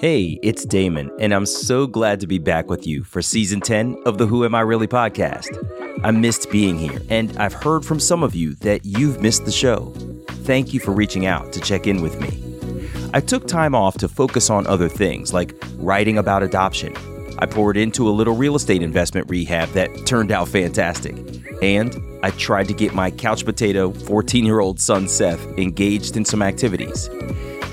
Hey, it's Damon, and I'm so glad to be back with you for season 10 of the Who Am I Really podcast. I missed being here, and I've heard from some of you that you've missed the show. Thank you for reaching out to check in with me. I took time off to focus on other things like writing about adoption. I poured into a little real estate investment rehab that turned out fantastic. And I tried to get my couch potato 14 year old son Seth engaged in some activities.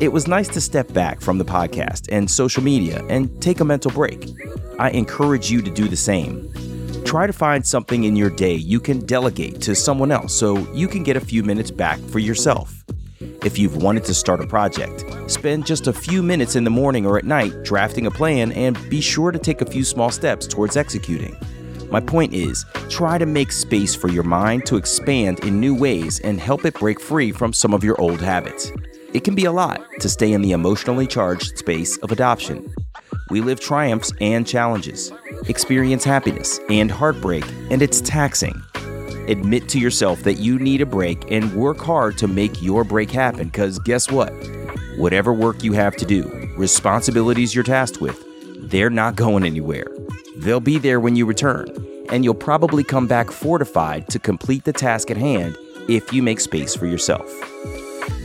It was nice to step back from the podcast and social media and take a mental break. I encourage you to do the same. Try to find something in your day you can delegate to someone else so you can get a few minutes back for yourself. If you've wanted to start a project, spend just a few minutes in the morning or at night drafting a plan and be sure to take a few small steps towards executing. My point is, try to make space for your mind to expand in new ways and help it break free from some of your old habits. It can be a lot to stay in the emotionally charged space of adoption. We live triumphs and challenges, experience happiness and heartbreak, and it's taxing. Admit to yourself that you need a break and work hard to make your break happen because guess what? Whatever work you have to do, responsibilities you're tasked with, they're not going anywhere. They'll be there when you return, and you'll probably come back fortified to complete the task at hand if you make space for yourself.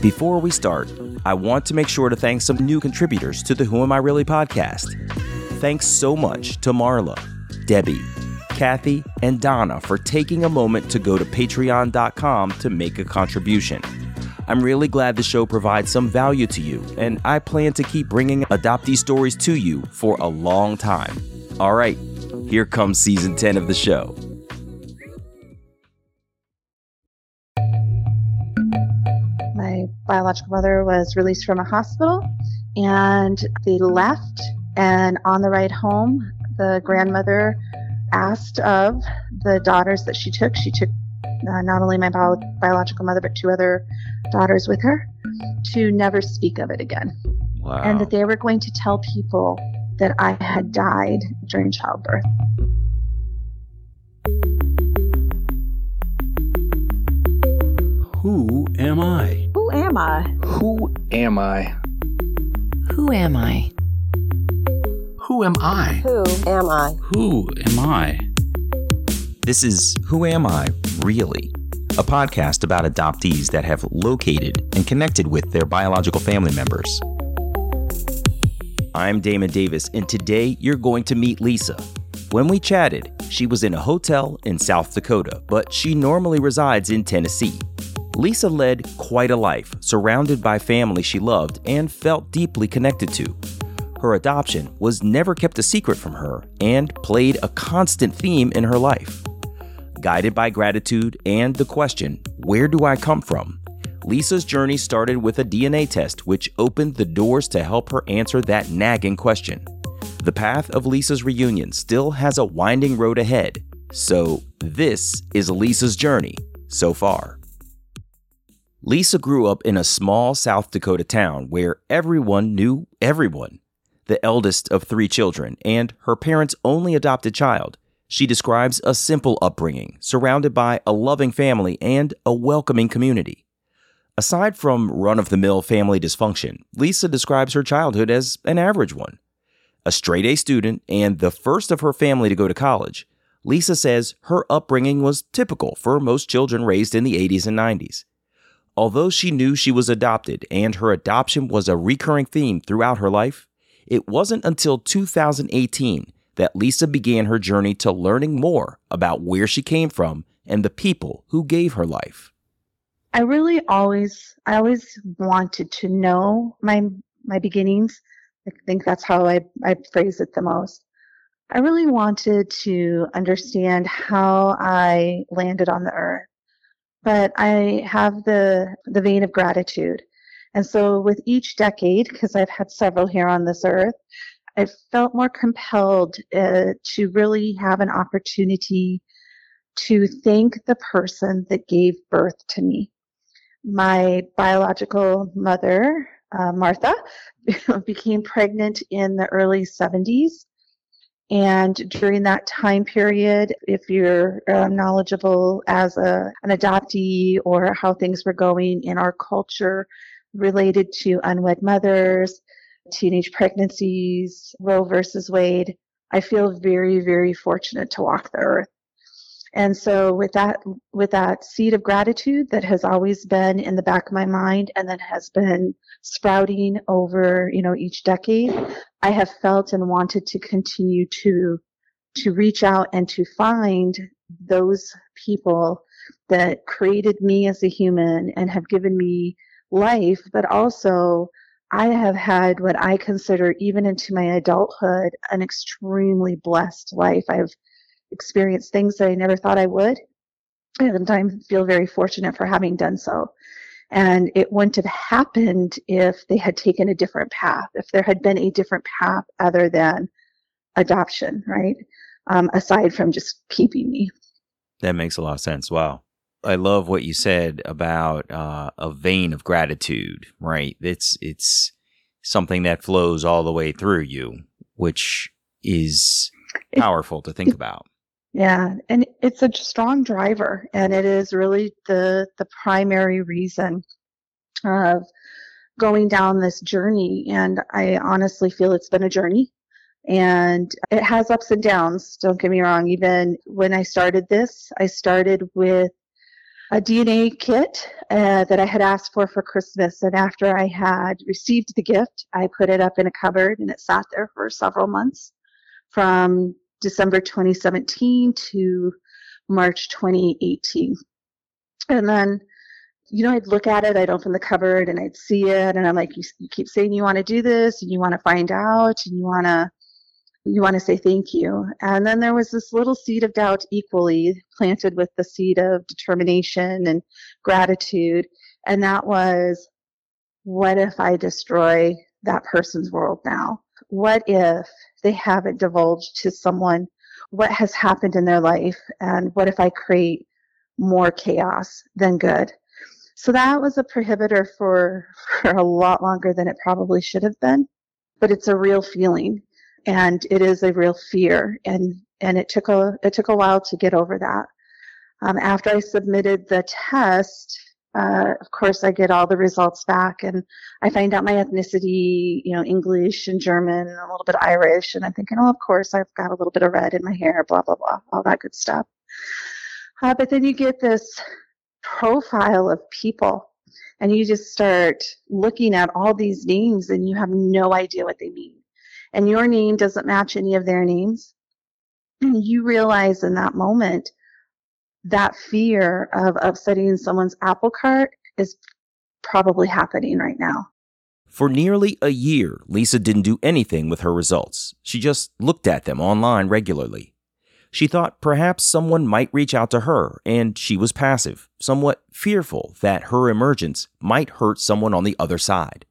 Before we start, I want to make sure to thank some new contributors to the Who Am I Really podcast. Thanks so much to Marla, Debbie, Kathy, and Donna for taking a moment to go to patreon.com to make a contribution. I'm really glad the show provides some value to you, and I plan to keep bringing adoptee stories to you for a long time. All right, here comes season 10 of the show. My biological mother was released from a hospital and they left. And on the ride home, the grandmother asked of the daughters that she took, she took uh, not only my bio- biological mother, but two other daughters with her, to never speak of it again. Wow. And that they were going to tell people that I had died during childbirth. Who am I? Who am I? Who am I? Who am I? Who am I? Who am I? Who am I? This is Who Am I Really? A podcast about adoptees that have located and connected with their biological family members. I'm Damon Davis, and today you're going to meet Lisa. When we chatted, she was in a hotel in South Dakota, but she normally resides in Tennessee. Lisa led quite a life, surrounded by family she loved and felt deeply connected to. Her adoption was never kept a secret from her and played a constant theme in her life. Guided by gratitude and the question, Where do I come from? Lisa's journey started with a DNA test, which opened the doors to help her answer that nagging question. The path of Lisa's reunion still has a winding road ahead, so this is Lisa's journey so far. Lisa grew up in a small South Dakota town where everyone knew everyone. The eldest of three children and her parents' only adopted child, she describes a simple upbringing surrounded by a loving family and a welcoming community. Aside from run of the mill family dysfunction, Lisa describes her childhood as an average one. A straight A student and the first of her family to go to college, Lisa says her upbringing was typical for most children raised in the 80s and 90s. Although she knew she was adopted and her adoption was a recurring theme throughout her life, it wasn't until 2018 that Lisa began her journey to learning more about where she came from and the people who gave her life. I really always, I always wanted to know my my beginnings. I think that's how I, I phrase it the most. I really wanted to understand how I landed on the earth, but I have the the vein of gratitude, and so with each decade, because I've had several here on this earth, I felt more compelled uh, to really have an opportunity to thank the person that gave birth to me. My biological mother, uh, Martha, became pregnant in the early 70s. And during that time period, if you're uh, knowledgeable as a, an adoptee or how things were going in our culture, related to unwed mothers, teenage pregnancies, Roe versus Wade. I feel very, very fortunate to walk the earth. And so with that with that seed of gratitude that has always been in the back of my mind and that has been sprouting over, you know, each decade, I have felt and wanted to continue to to reach out and to find those people that created me as a human and have given me life, but also I have had what I consider, even into my adulthood, an extremely blessed life. I've experienced things that I never thought I would. And I feel very fortunate for having done so. And it wouldn't have happened if they had taken a different path, if there had been a different path other than adoption, right? Um, aside from just keeping me. That makes a lot of sense. Wow. I love what you said about uh, a vein of gratitude, right? It's it's something that flows all the way through you, which is powerful to think about. Yeah, and it's a strong driver, and it is really the the primary reason of going down this journey. And I honestly feel it's been a journey, and it has ups and downs. Don't get me wrong. Even when I started this, I started with a DNA kit uh, that I had asked for for Christmas. And after I had received the gift, I put it up in a cupboard and it sat there for several months from December 2017 to March 2018. And then, you know, I'd look at it, I'd open the cupboard and I'd see it. And I'm like, you, you keep saying you want to do this and you want to find out and you want to you want to say thank you. And then there was this little seed of doubt equally planted with the seed of determination and gratitude. And that was, what if I destroy that person's world now? What if they haven't divulged to someone what has happened in their life? And what if I create more chaos than good? So that was a prohibitor for, for a lot longer than it probably should have been. But it's a real feeling and it is a real fear and and it took a it took a while to get over that um, after i submitted the test uh, of course i get all the results back and i find out my ethnicity you know english and german a little bit irish and i'm thinking oh of course i've got a little bit of red in my hair blah blah blah all that good stuff. Uh, but then you get this profile of people and you just start looking at all these names and you have no idea what they mean. And your name doesn't match any of their names, And you realize in that moment that fear of upsetting someone's apple cart is probably happening right now. For nearly a year, Lisa didn't do anything with her results. She just looked at them online regularly. She thought perhaps someone might reach out to her, and she was passive, somewhat fearful that her emergence might hurt someone on the other side.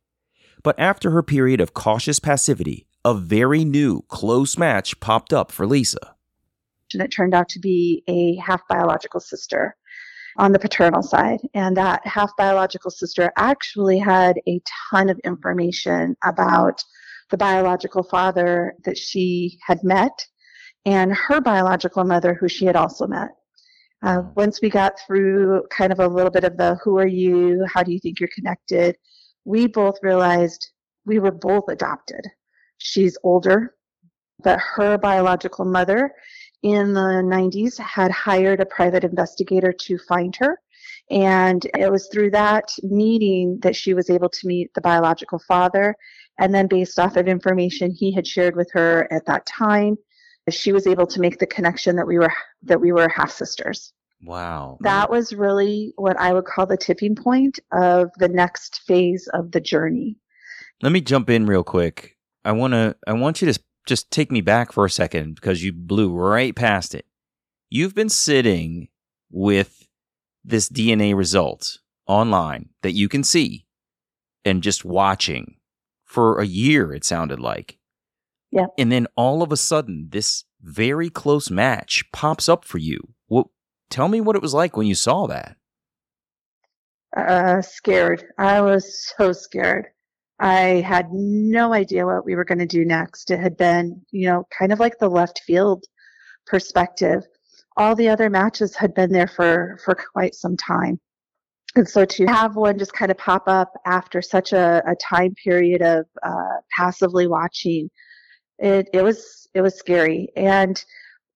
But after her period of cautious passivity, a very new close match popped up for Lisa. And it turned out to be a half biological sister on the paternal side. And that half biological sister actually had a ton of information about the biological father that she had met and her biological mother, who she had also met. Uh, hmm. once we got through kind of a little bit of the who are you, how do you think you're connected, we both realized we were both adopted. She's older, but her biological mother in the 90s had hired a private investigator to find her. And it was through that meeting that she was able to meet the biological father. And then, based off of information he had shared with her at that time, she was able to make the connection that we were that we were half sisters. Wow. That was really what I would call the tipping point of the next phase of the journey. Let me jump in real quick. I want to I want you to just take me back for a second because you blew right past it. You've been sitting with this DNA result online that you can see and just watching for a year it sounded like. Yeah. And then all of a sudden this very close match pops up for you. What tell me what it was like when you saw that. Uh scared. I was so scared. I had no idea what we were going to do next. It had been, you know, kind of like the left field perspective. All the other matches had been there for, for quite some time. And so to have one just kind of pop up after such a, a time period of uh, passively watching, it, it was it was scary. And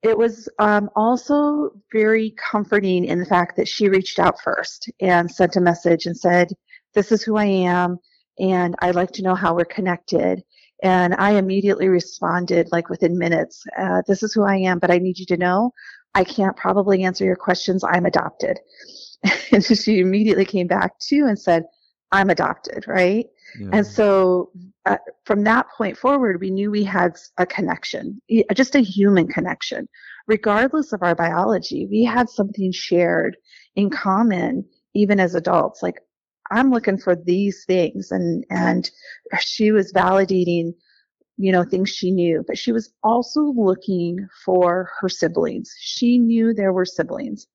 it was um, also very comforting in the fact that she reached out first and sent a message and said, This is who I am, and I'd like to know how we're connected. And I immediately responded, like within minutes, uh, This is who I am, but I need you to know I can't probably answer your questions. I'm adopted. and she immediately came back too and said, I'm adopted, right? Yeah. And so uh, from that point forward, we knew we had a connection, just a human connection. Regardless of our biology, we had something shared in common, even as adults. Like, I'm looking for these things. And, and she was validating, you know, things she knew, but she was also looking for her siblings. She knew there were siblings.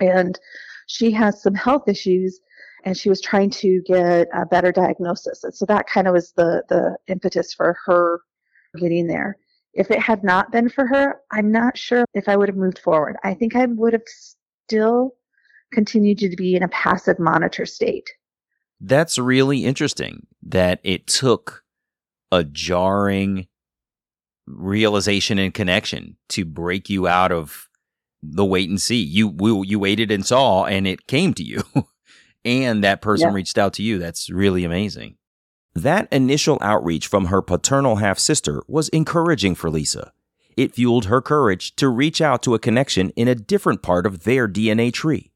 And she has some health issues and she was trying to get a better diagnosis. And so that kind of was the, the impetus for her getting there. If it had not been for her, I'm not sure if I would have moved forward. I think I would have still continued to be in a passive monitor state. That's really interesting that it took a jarring realization and connection to break you out of the wait and see. You you waited and saw, and it came to you. and that person yeah. reached out to you. That's really amazing. That initial outreach from her paternal half sister was encouraging for Lisa. It fueled her courage to reach out to a connection in a different part of their DNA tree.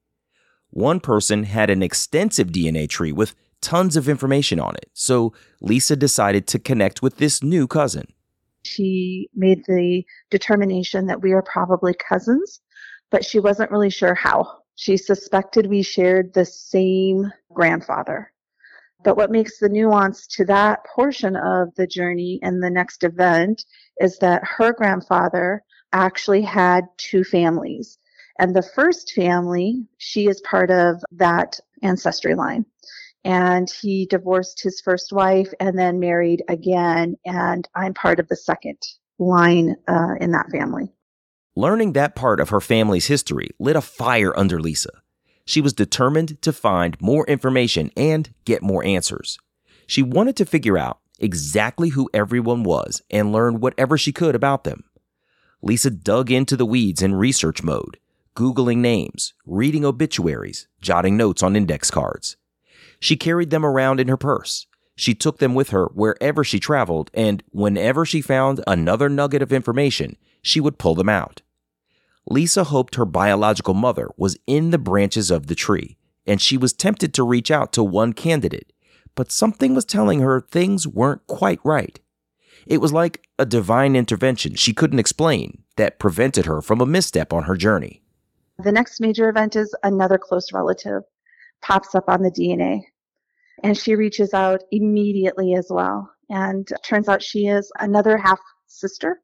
One person had an extensive DNA tree with tons of information on it, so Lisa decided to connect with this new cousin. She made the determination that we are probably cousins, but she wasn't really sure how. She suspected we shared the same grandfather. But what makes the nuance to that portion of the journey and the next event is that her grandfather actually had two families. And the first family, she is part of that ancestry line. And he divorced his first wife and then married again. And I'm part of the second line uh, in that family. Learning that part of her family's history lit a fire under Lisa. She was determined to find more information and get more answers. She wanted to figure out exactly who everyone was and learn whatever she could about them. Lisa dug into the weeds in research mode, Googling names, reading obituaries, jotting notes on index cards. She carried them around in her purse. She took them with her wherever she traveled, and whenever she found another nugget of information, she would pull them out. Lisa hoped her biological mother was in the branches of the tree, and she was tempted to reach out to one candidate, but something was telling her things weren't quite right. It was like a divine intervention she couldn't explain that prevented her from a misstep on her journey. The next major event is another close relative pops up on the DNA, and she reaches out immediately as well. And turns out she is another half sister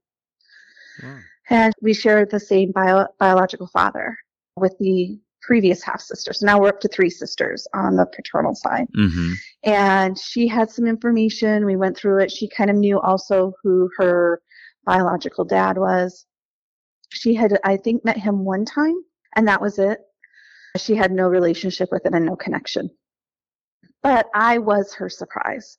Mm. And we share the same bio- biological father with the previous half sister. So now we're up to three sisters on the paternal side. Mm-hmm. And she had some information. We went through it. She kind of knew also who her biological dad was. She had, I think, met him one time, and that was it. She had no relationship with him and no connection. But I was her surprise.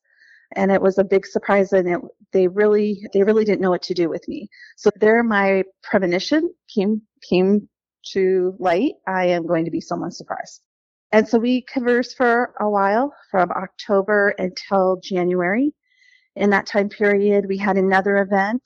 And it was a big surprise and it, they really they really didn't know what to do with me. So there my premonition came came to light. I am going to be someone's surprise. And so we conversed for a while from october until january. In that time period we had another event.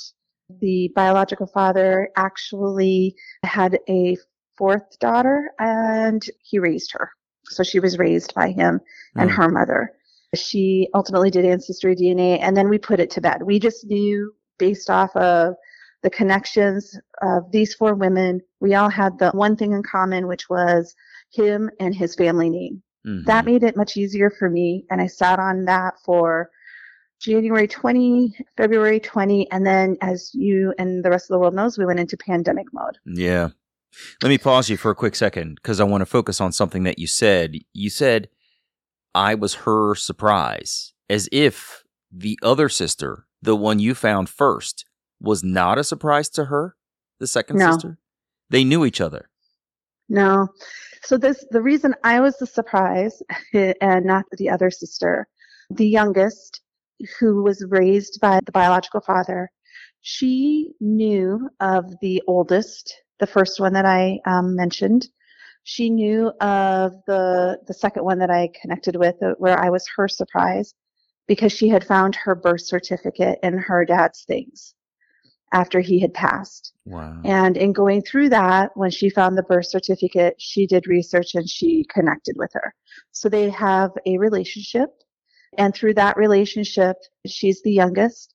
The biological father actually had a fourth daughter and he raised her so she was raised by him and mm. her mother she ultimately did ancestry DNA, and then we put it to bed. We just knew based off of the connections of these four women, we all had the one thing in common, which was him and his family name. Mm-hmm. That made it much easier for me, and I sat on that for January 20, February 20, and then as you and the rest of the world knows, we went into pandemic mode. Yeah. Let me pause you for a quick second because I want to focus on something that you said. You said I was her surprise, as if the other sister, the one you found first, was not a surprise to her, the second no. sister. They knew each other. No. So this the reason I was the surprise eh, and not the other sister, the youngest, who was raised by the biological father, she knew of the oldest, the first one that I um, mentioned. She knew of the the second one that I connected with, uh, where I was her surprise, because she had found her birth certificate in her dad's things after he had passed. Wow. And in going through that, when she found the birth certificate, she did research and she connected with her. So they have a relationship. And through that relationship, she's the youngest.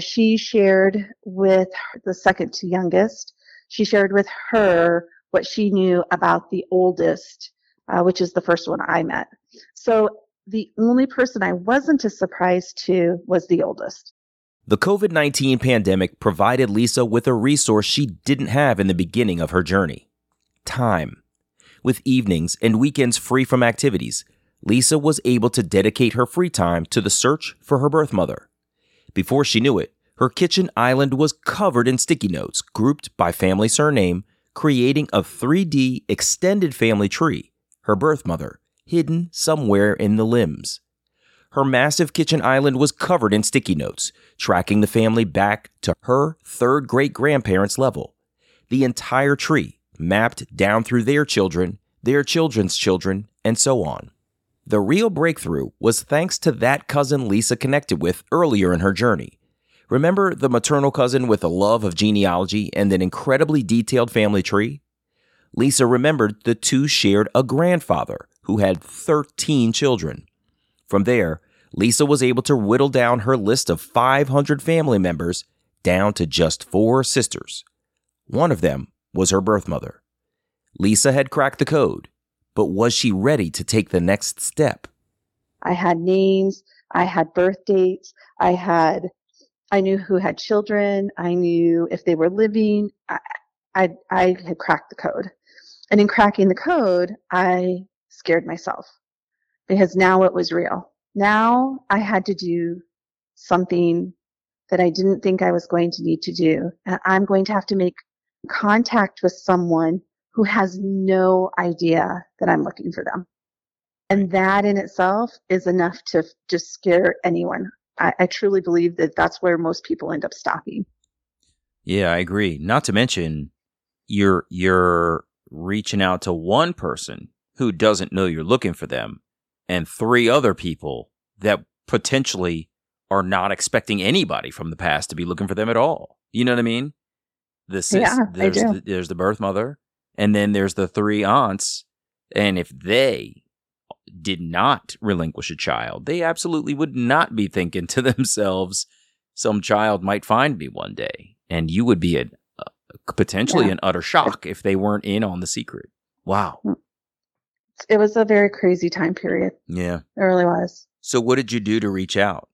She shared with the second to youngest, she shared with her what she knew about the oldest, uh, which is the first one I met. So the only person I wasn't a surprise to was the oldest. The COVID 19 pandemic provided Lisa with a resource she didn't have in the beginning of her journey time. With evenings and weekends free from activities, Lisa was able to dedicate her free time to the search for her birth mother. Before she knew it, her kitchen island was covered in sticky notes grouped by family surname, creating a 3D extended family tree, her birth mother, hidden somewhere in the limbs. Her massive kitchen island was covered in sticky notes, tracking the family back to her third great grandparents' level. The entire tree mapped down through their children, their children's children, and so on. The real breakthrough was thanks to that cousin Lisa connected with earlier in her journey. Remember the maternal cousin with a love of genealogy and an incredibly detailed family tree? Lisa remembered the two shared a grandfather who had 13 children. From there, Lisa was able to whittle down her list of 500 family members down to just four sisters. One of them was her birth mother. Lisa had cracked the code, but was she ready to take the next step? I had names, I had birth dates, I had, I knew who had children, I knew if they were living. I, I, I had cracked the code. And in cracking the code, I scared myself because now it was real. Now I had to do something that I didn't think I was going to need to do. And I'm going to have to make contact with someone who has no idea that I'm looking for them. And that in itself is enough to just scare anyone. I, I truly believe that that's where most people end up stopping. Yeah, I agree. Not to mention you're you're reaching out to one person who doesn't know you're looking for them and three other people that potentially are not expecting anybody from the past to be looking for them at all. You know what I mean? The sis, Yeah, I there's do. the, there's the birth mother, and then there's the three aunts, and if they did not relinquish a child, they absolutely would not be thinking to themselves, "Some child might find me one day," and you would be a, a uh, potentially Yeah. an utter shock if they weren't in on the secret. Wow. Mm. It was a very crazy time period. Yeah. It really was. So what did you do to reach out?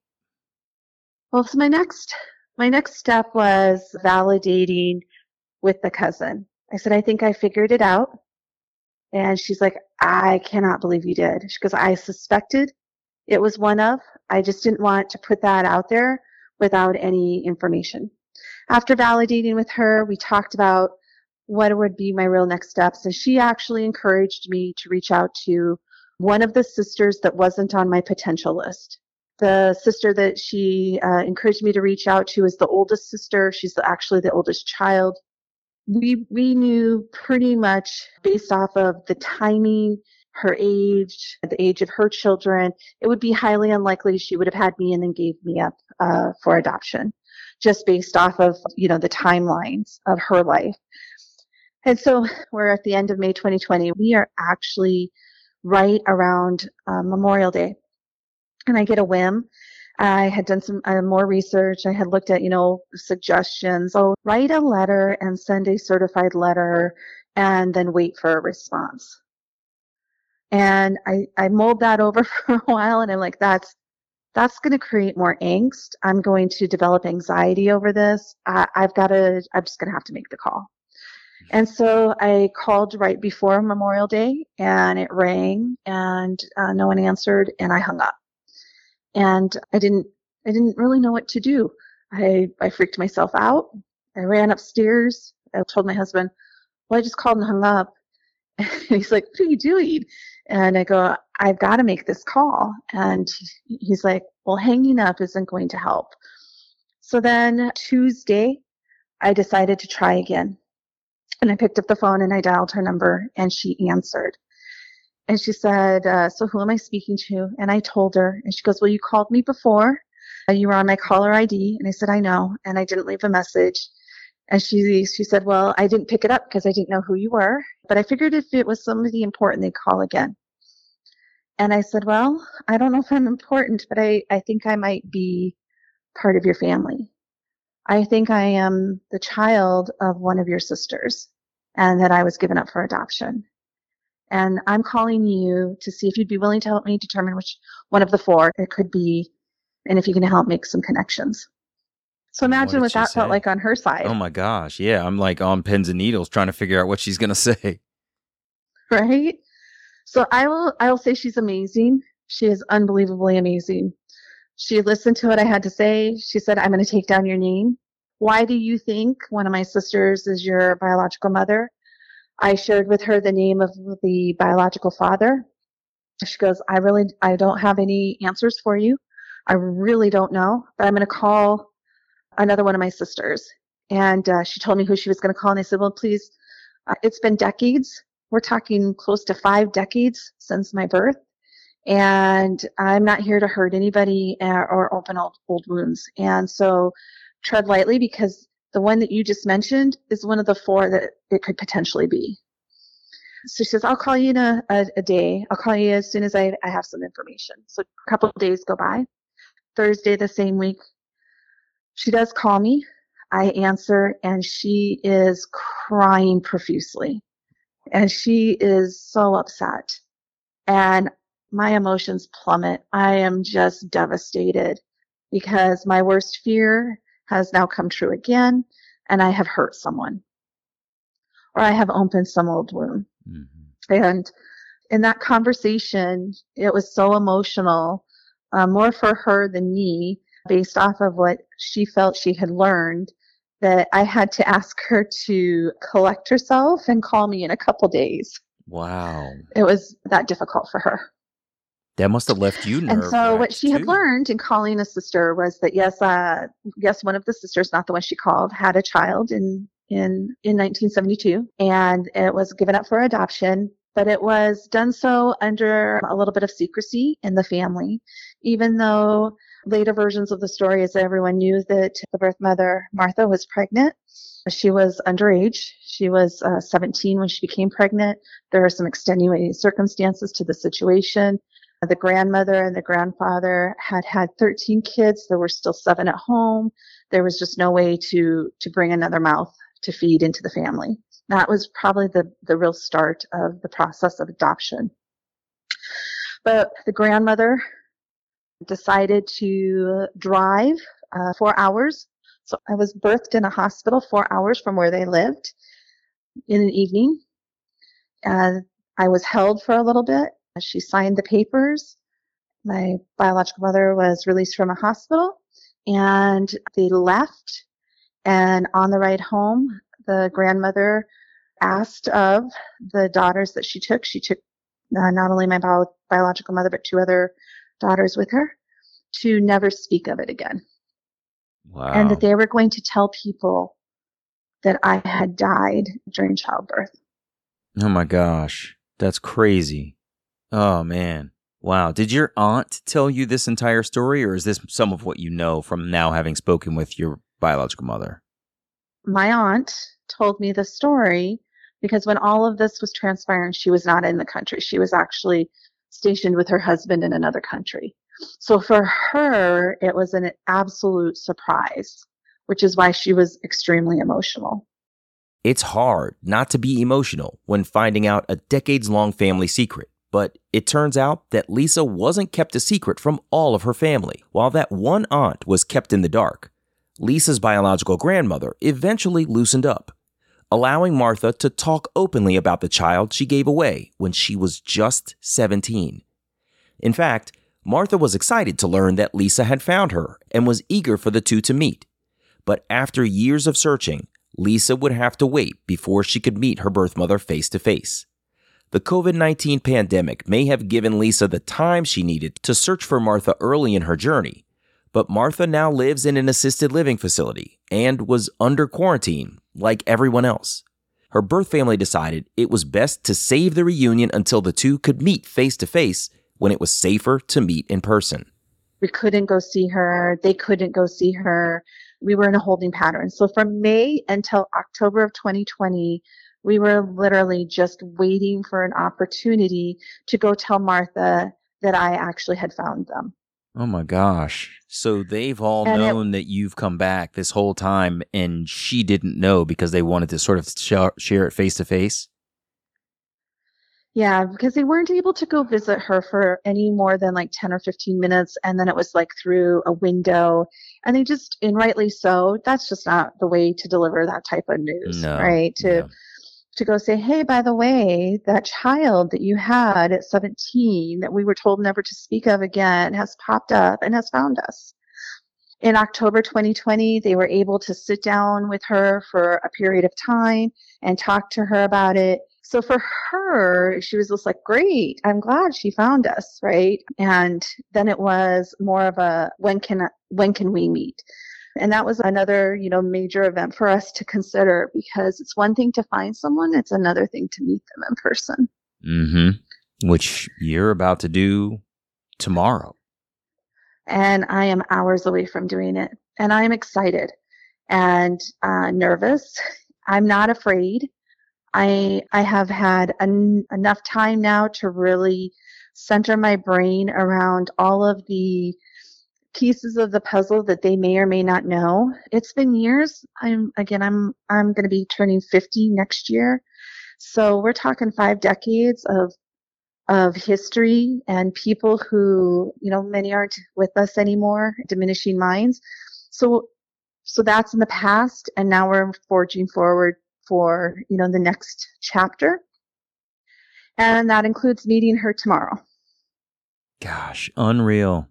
Well, so my next my next step was validating with the cousin. I said, I think I figured it out. And she's like, I cannot believe you did. She goes, I suspected it was one of. I just didn't want to put that out there without any information. After validating with her, we talked about what would be my real next steps. And she actually encouraged me to reach out to one of the sisters that wasn't on my potential list the sister that she uh, encouraged me to reach out to is the oldest sister. She's actually the oldest child. We we knew pretty much based off of the timing, her age, the age of her children, it would be highly unlikely she would have had me and then gave me up uh, for adoption, just based off of you know the timelines of her life. And so we're at the end of May 2020. We are actually right around uh, Memorial Day and I get a whim. I had done some uh, more research. I had looked at, you know, suggestions. Oh, write a letter and send a certified letter and then wait for a response. And I, I mulled that over for a while and I'm like, that's, that's going to create more angst. I'm going to develop anxiety over this. I, I've got to, I'm just going to have to make the call. And so I called right before Memorial Day and it rang and uh, no one answered and I hung up and I didn't I didn't really know what to do. I I freaked myself out. I ran upstairs. I told my husband, "Well, I just called and hung up." And he's like, What are you doing? And I go, I've got to make this call. And he's like, Well, hanging up isn't going to help. So then Tuesday, I decided to try again. And I picked up the phone and I dialed her number and she answered. And she said, uh, So who am I speaking to? And I told her. And she goes, Well, you called me before. Uh, you were on my caller ID. And I said, I know. And I didn't leave a message. And she, she said, Well, I didn't pick it up because I didn't know who you were. But I figured if it was somebody important, they'd call again. And I said, Well, I don't know if I'm important, but I, I think I might be part of your family. I think I am the child of one of your sisters and that I was given up for adoption. And I'm calling you to see if you'd be willing to help me determine which one of the four it could be and if you can help make some connections. So imagine what, what that say? felt like on her side. Oh my gosh. Yeah. I'm like on pins and needles trying to figure out what she's going to say. Right. So I will, I will say she's amazing. She is unbelievably amazing. She listened to what I had to say. She said, I'm going to take down your name. Why do you think one of my sisters is your biological mother? I shared with her the name of the biological father. She goes, I really, I don't have any answers for you. I really don't know, but I'm going to call another one of my sisters. And uh, she told me who she was going to call. And I said, well, please, uh, it's been decades. We're talking close to five decades since my birth and I'm not here to hurt anybody uh, or open old, old wounds. And so tread lightly because the one that you just mentioned is one of the four that it could potentially be. So she says, I'll call you in a, a, a day. I'll call you as soon as I, I have some information. So a couple days go by. Thursday the same week, she does call me. I answer and she is crying profusely and she is so upset. And my emotions plummet. I am just devastated because my worst fear has now come true again and I have hurt someone or I have opened some old wound. Mm-hmm. And in that conversation, it was so emotional, uh, more for her than me, based off of what she felt she had learned, that I had to ask her to collect herself and call me in a couple days. Wow. It was that difficult for her. That must have left you And so what she too. had learned in calling a sister was that yes, uh, yes, one of the sisters, not the one she called, had a child in in in 1972, and it was given up for adoption. But it was done so under a little bit of secrecy in the family, even though later versions of the story is that everyone knew that the birth mother, Martha, was pregnant. She was underage. She was uh, 17 when she became pregnant. There are some extenuating circumstances to the situation. The grandmother and the grandfather had had 13 kids. There were still seven at home. There was just no way to, to bring another mouth to feed into the family. That was probably the, the real start of the process of adoption. But the grandmother decided to drive uh, four hours. So I was birthed in a hospital four hours from where they lived in an evening. And I was held for a little bit she signed the papers. My biological mother was released from a hospital and they left. And on the ride home, the grandmother asked of the daughters that she took, she took uh, not only my bio- biological mother, but two other daughters with her, to never speak of it again. Wow. And that they were going to tell people that I had died during childbirth. Oh my gosh. That's crazy. Oh man. Wow. Did your aunt tell you this entire story or is this some of what you know from now having spoken with your biological mother? My aunt told me the story because when all of this was transpiring, she was not in the country. She was actually stationed with her husband in another country. So for her, it was an absolute surprise, which is why she was extremely emotional. It's hard not to be emotional when finding out a decades long family secret. But it turns out that Lisa wasn't kept a secret from all of her family. While that one aunt was kept in the dark, Lisa's biological grandmother eventually loosened up, allowing Martha to talk openly about the child she gave away when she was just 17. In fact, Martha was excited to learn that Lisa had found her and was eager for the two to meet. But after years of searching, Lisa would have to wait before she could meet her birth mother face to face. The COVID 19 pandemic may have given Lisa the time she needed to search for Martha early in her journey, but Martha now lives in an assisted living facility and was under quarantine like everyone else. Her birth family decided it was best to save the reunion until the two could meet face to face when it was safer to meet in person. We couldn't go see her. They couldn't go see her. We were in a holding pattern. So from May until October of 2020, we were literally just waiting for an opportunity to go tell Martha that I actually had found them. Oh my gosh. So they've all And it- known that you've come back this whole time and she didn't know because they wanted to sort of share, share it face to face? Yeah, because they weren't able to go visit her for any more than like 10 or 15 minutes. And then it was like through a window. And they just, and rightly so, that's just not the way to deliver that type of news, No. right? To, Yeah. To go say, hey, by the way, that child that you had at 17 that we were told never to speak of again has popped up and has found us. In October 2020, they were able to sit down with her for a period of time and talk to her about it. So for her, she was just like, great, I'm glad she found us, right? And then it was more of a when can when can we meet? And that was another, you know, major event for us to consider because it's one thing to find someone, it's another thing to meet them in person. Mm-hmm. Which you're about to do tomorrow. and I am hours away from doing it. And I'm excited and uh, nervous. I'm not afraid. I I have had en- enough time now to really center my brain around all of the pieces of the puzzle that they may or may not know. It's been years. I'm again I'm I'm going to be turning 50 next year. So we're talking 5 decades of of history and people who, you know, many aren't with us anymore, diminishing minds. So, so that's in the past. And now we're forging forward for, you know, the next chapter. And that includes meeting her tomorrow. Gosh, unreal.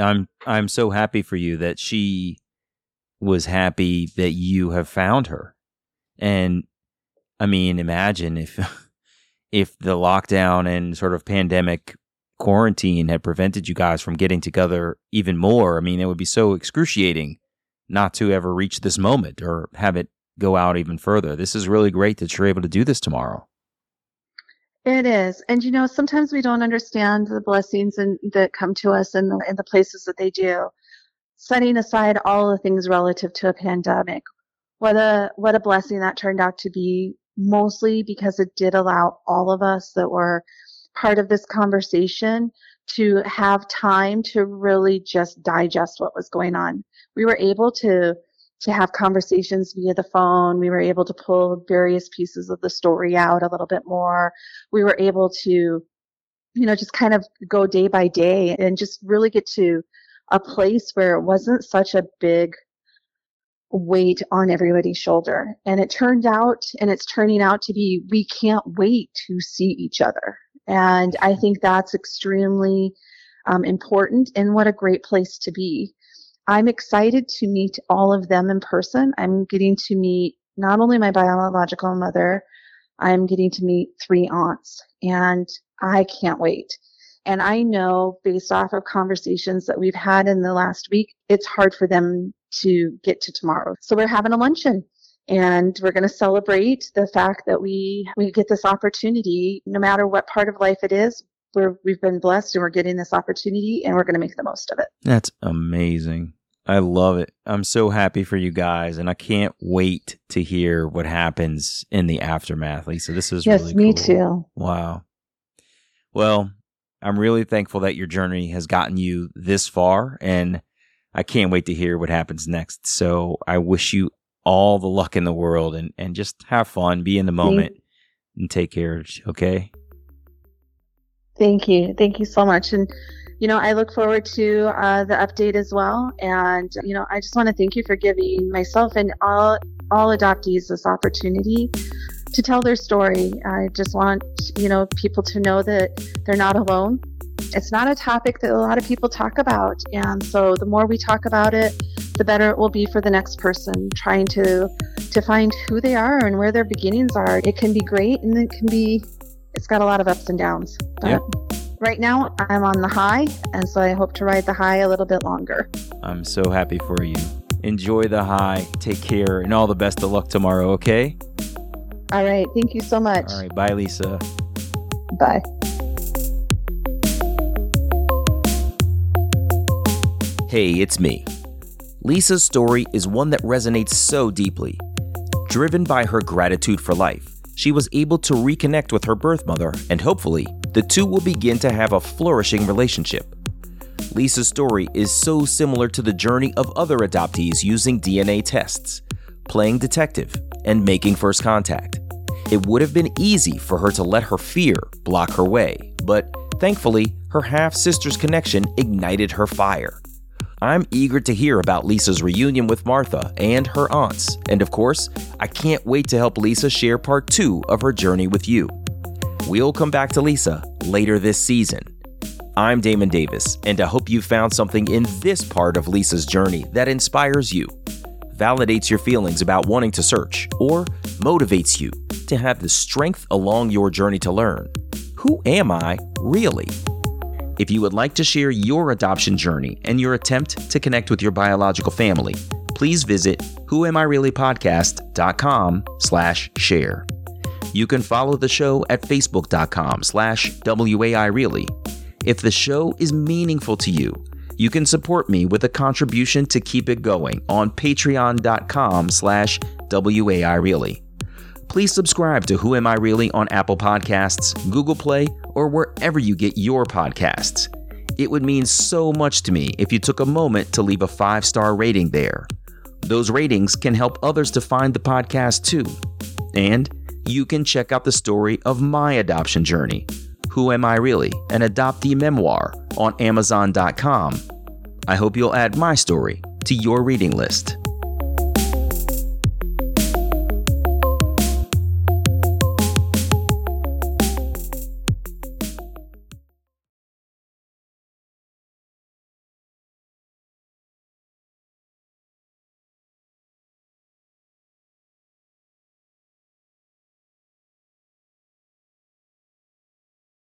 I'm I'm so happy for you that she was happy that you have found her. And I mean, imagine if if the lockdown and sort of pandemic quarantine had prevented you guys from getting together even more. I mean, it would be so excruciating not to ever reach this moment or have it go out even further. This is really great that you're able to do this tomorrow. It is. And you know, sometimes we don't understand the blessings and, that come to us in the, in the places that they do. Setting aside all the things relative to a pandemic, what a, what a blessing that turned out to be, mostly because it did allow all of us that were part of this conversation to have time to really just digest what was going on. We were able to to have conversations via the phone. We were able to pull various pieces of the story out a little bit more. We were able to, you know, just kind of go day by day and just really get to a place where it wasn't such a big weight on everybody's shoulder. And it turned out, and it's turning out to be, we can't wait to see each other. And I think that's extremely um, important and what a great place to be. I'm excited to meet all of them in person. I'm getting to meet not only my biological mother, I'm getting to meet three aunts, and I can't wait. And I know based off of conversations that we've had in the last week, it's hard for them to get to tomorrow. So we're having a luncheon and we're going to celebrate the fact that we, we get this opportunity, no matter what part of life it is. We're, we've been blessed and we're getting this opportunity and we're going to make the most of it. That's amazing. I love it. I'm so happy for you guys, and I can't wait to hear what happens in the aftermath, Lisa. This is yes, really me cool. too. Wow. Well, I'm really thankful that your journey has gotten you this far, and I can't wait to hear what happens next. So I wish you all the luck in the world, and and just have fun, be in the moment, and take care. Okay. Thank you. Thank you so much. And, you know, I look forward to uh, the update as well. And, you know, I just want to thank you for giving myself and all, all adoptees this opportunity to tell their story. I just want, you know, people to know that they're not alone. It's not a topic that a lot of people talk about. And so the more we talk about it, the better it will be for the next person trying to to find who they are and where their beginnings are. It can be great and it can be it's got a lot of ups and downs. But Yeah. Right now, I'm on the high, and so I hope to ride the high a little bit longer. I'm so happy for you. Enjoy the high, take care, and all the best of luck tomorrow, okay? All right. Thank you so much. All right, bye, Lisa. Bye. Hey, it's me. Lisa's story is one that resonates so deeply. Driven by her gratitude for life, she was able to reconnect with her birth mother, and hopefully, the two will begin to have a flourishing relationship. Lisa's story is so similar to the journey of other adoptees using DNA tests, playing detective, and making first contact. It would have been easy for her to let her fear block her way, but thankfully, her half sister's connection ignited her fire. I'm eager to hear about Lisa's reunion with Martha and her aunts, and of course, I can't wait to help Lisa share part two of her journey with you. We'll come back to Lisa later this season. I'm Damon Davis, and I hope you found something in this part of Lisa's journey that inspires you, validates your feelings about wanting to search, or motivates you to have the strength along your journey to learn who am I really? If you would like to share your adoption journey and your attempt to connect with your biological family, please visit whoamireallypodcast.com slash share. You can follow the show at facebook.com slash waireally. If the show is meaningful to you, you can support me with a contribution to keep it going on patreon.com slash waireally. Please subscribe to Who Am I Really on Apple Podcasts, Google Play, or wherever you get your podcasts. It would mean so much to me if you took a moment to leave a five star rating there. Those ratings can help others to find the podcast too. And you can check out the story of my adoption journey, Who Am I Really? An adoptee memoir on Amazon.com. I hope you'll add my story to your reading list.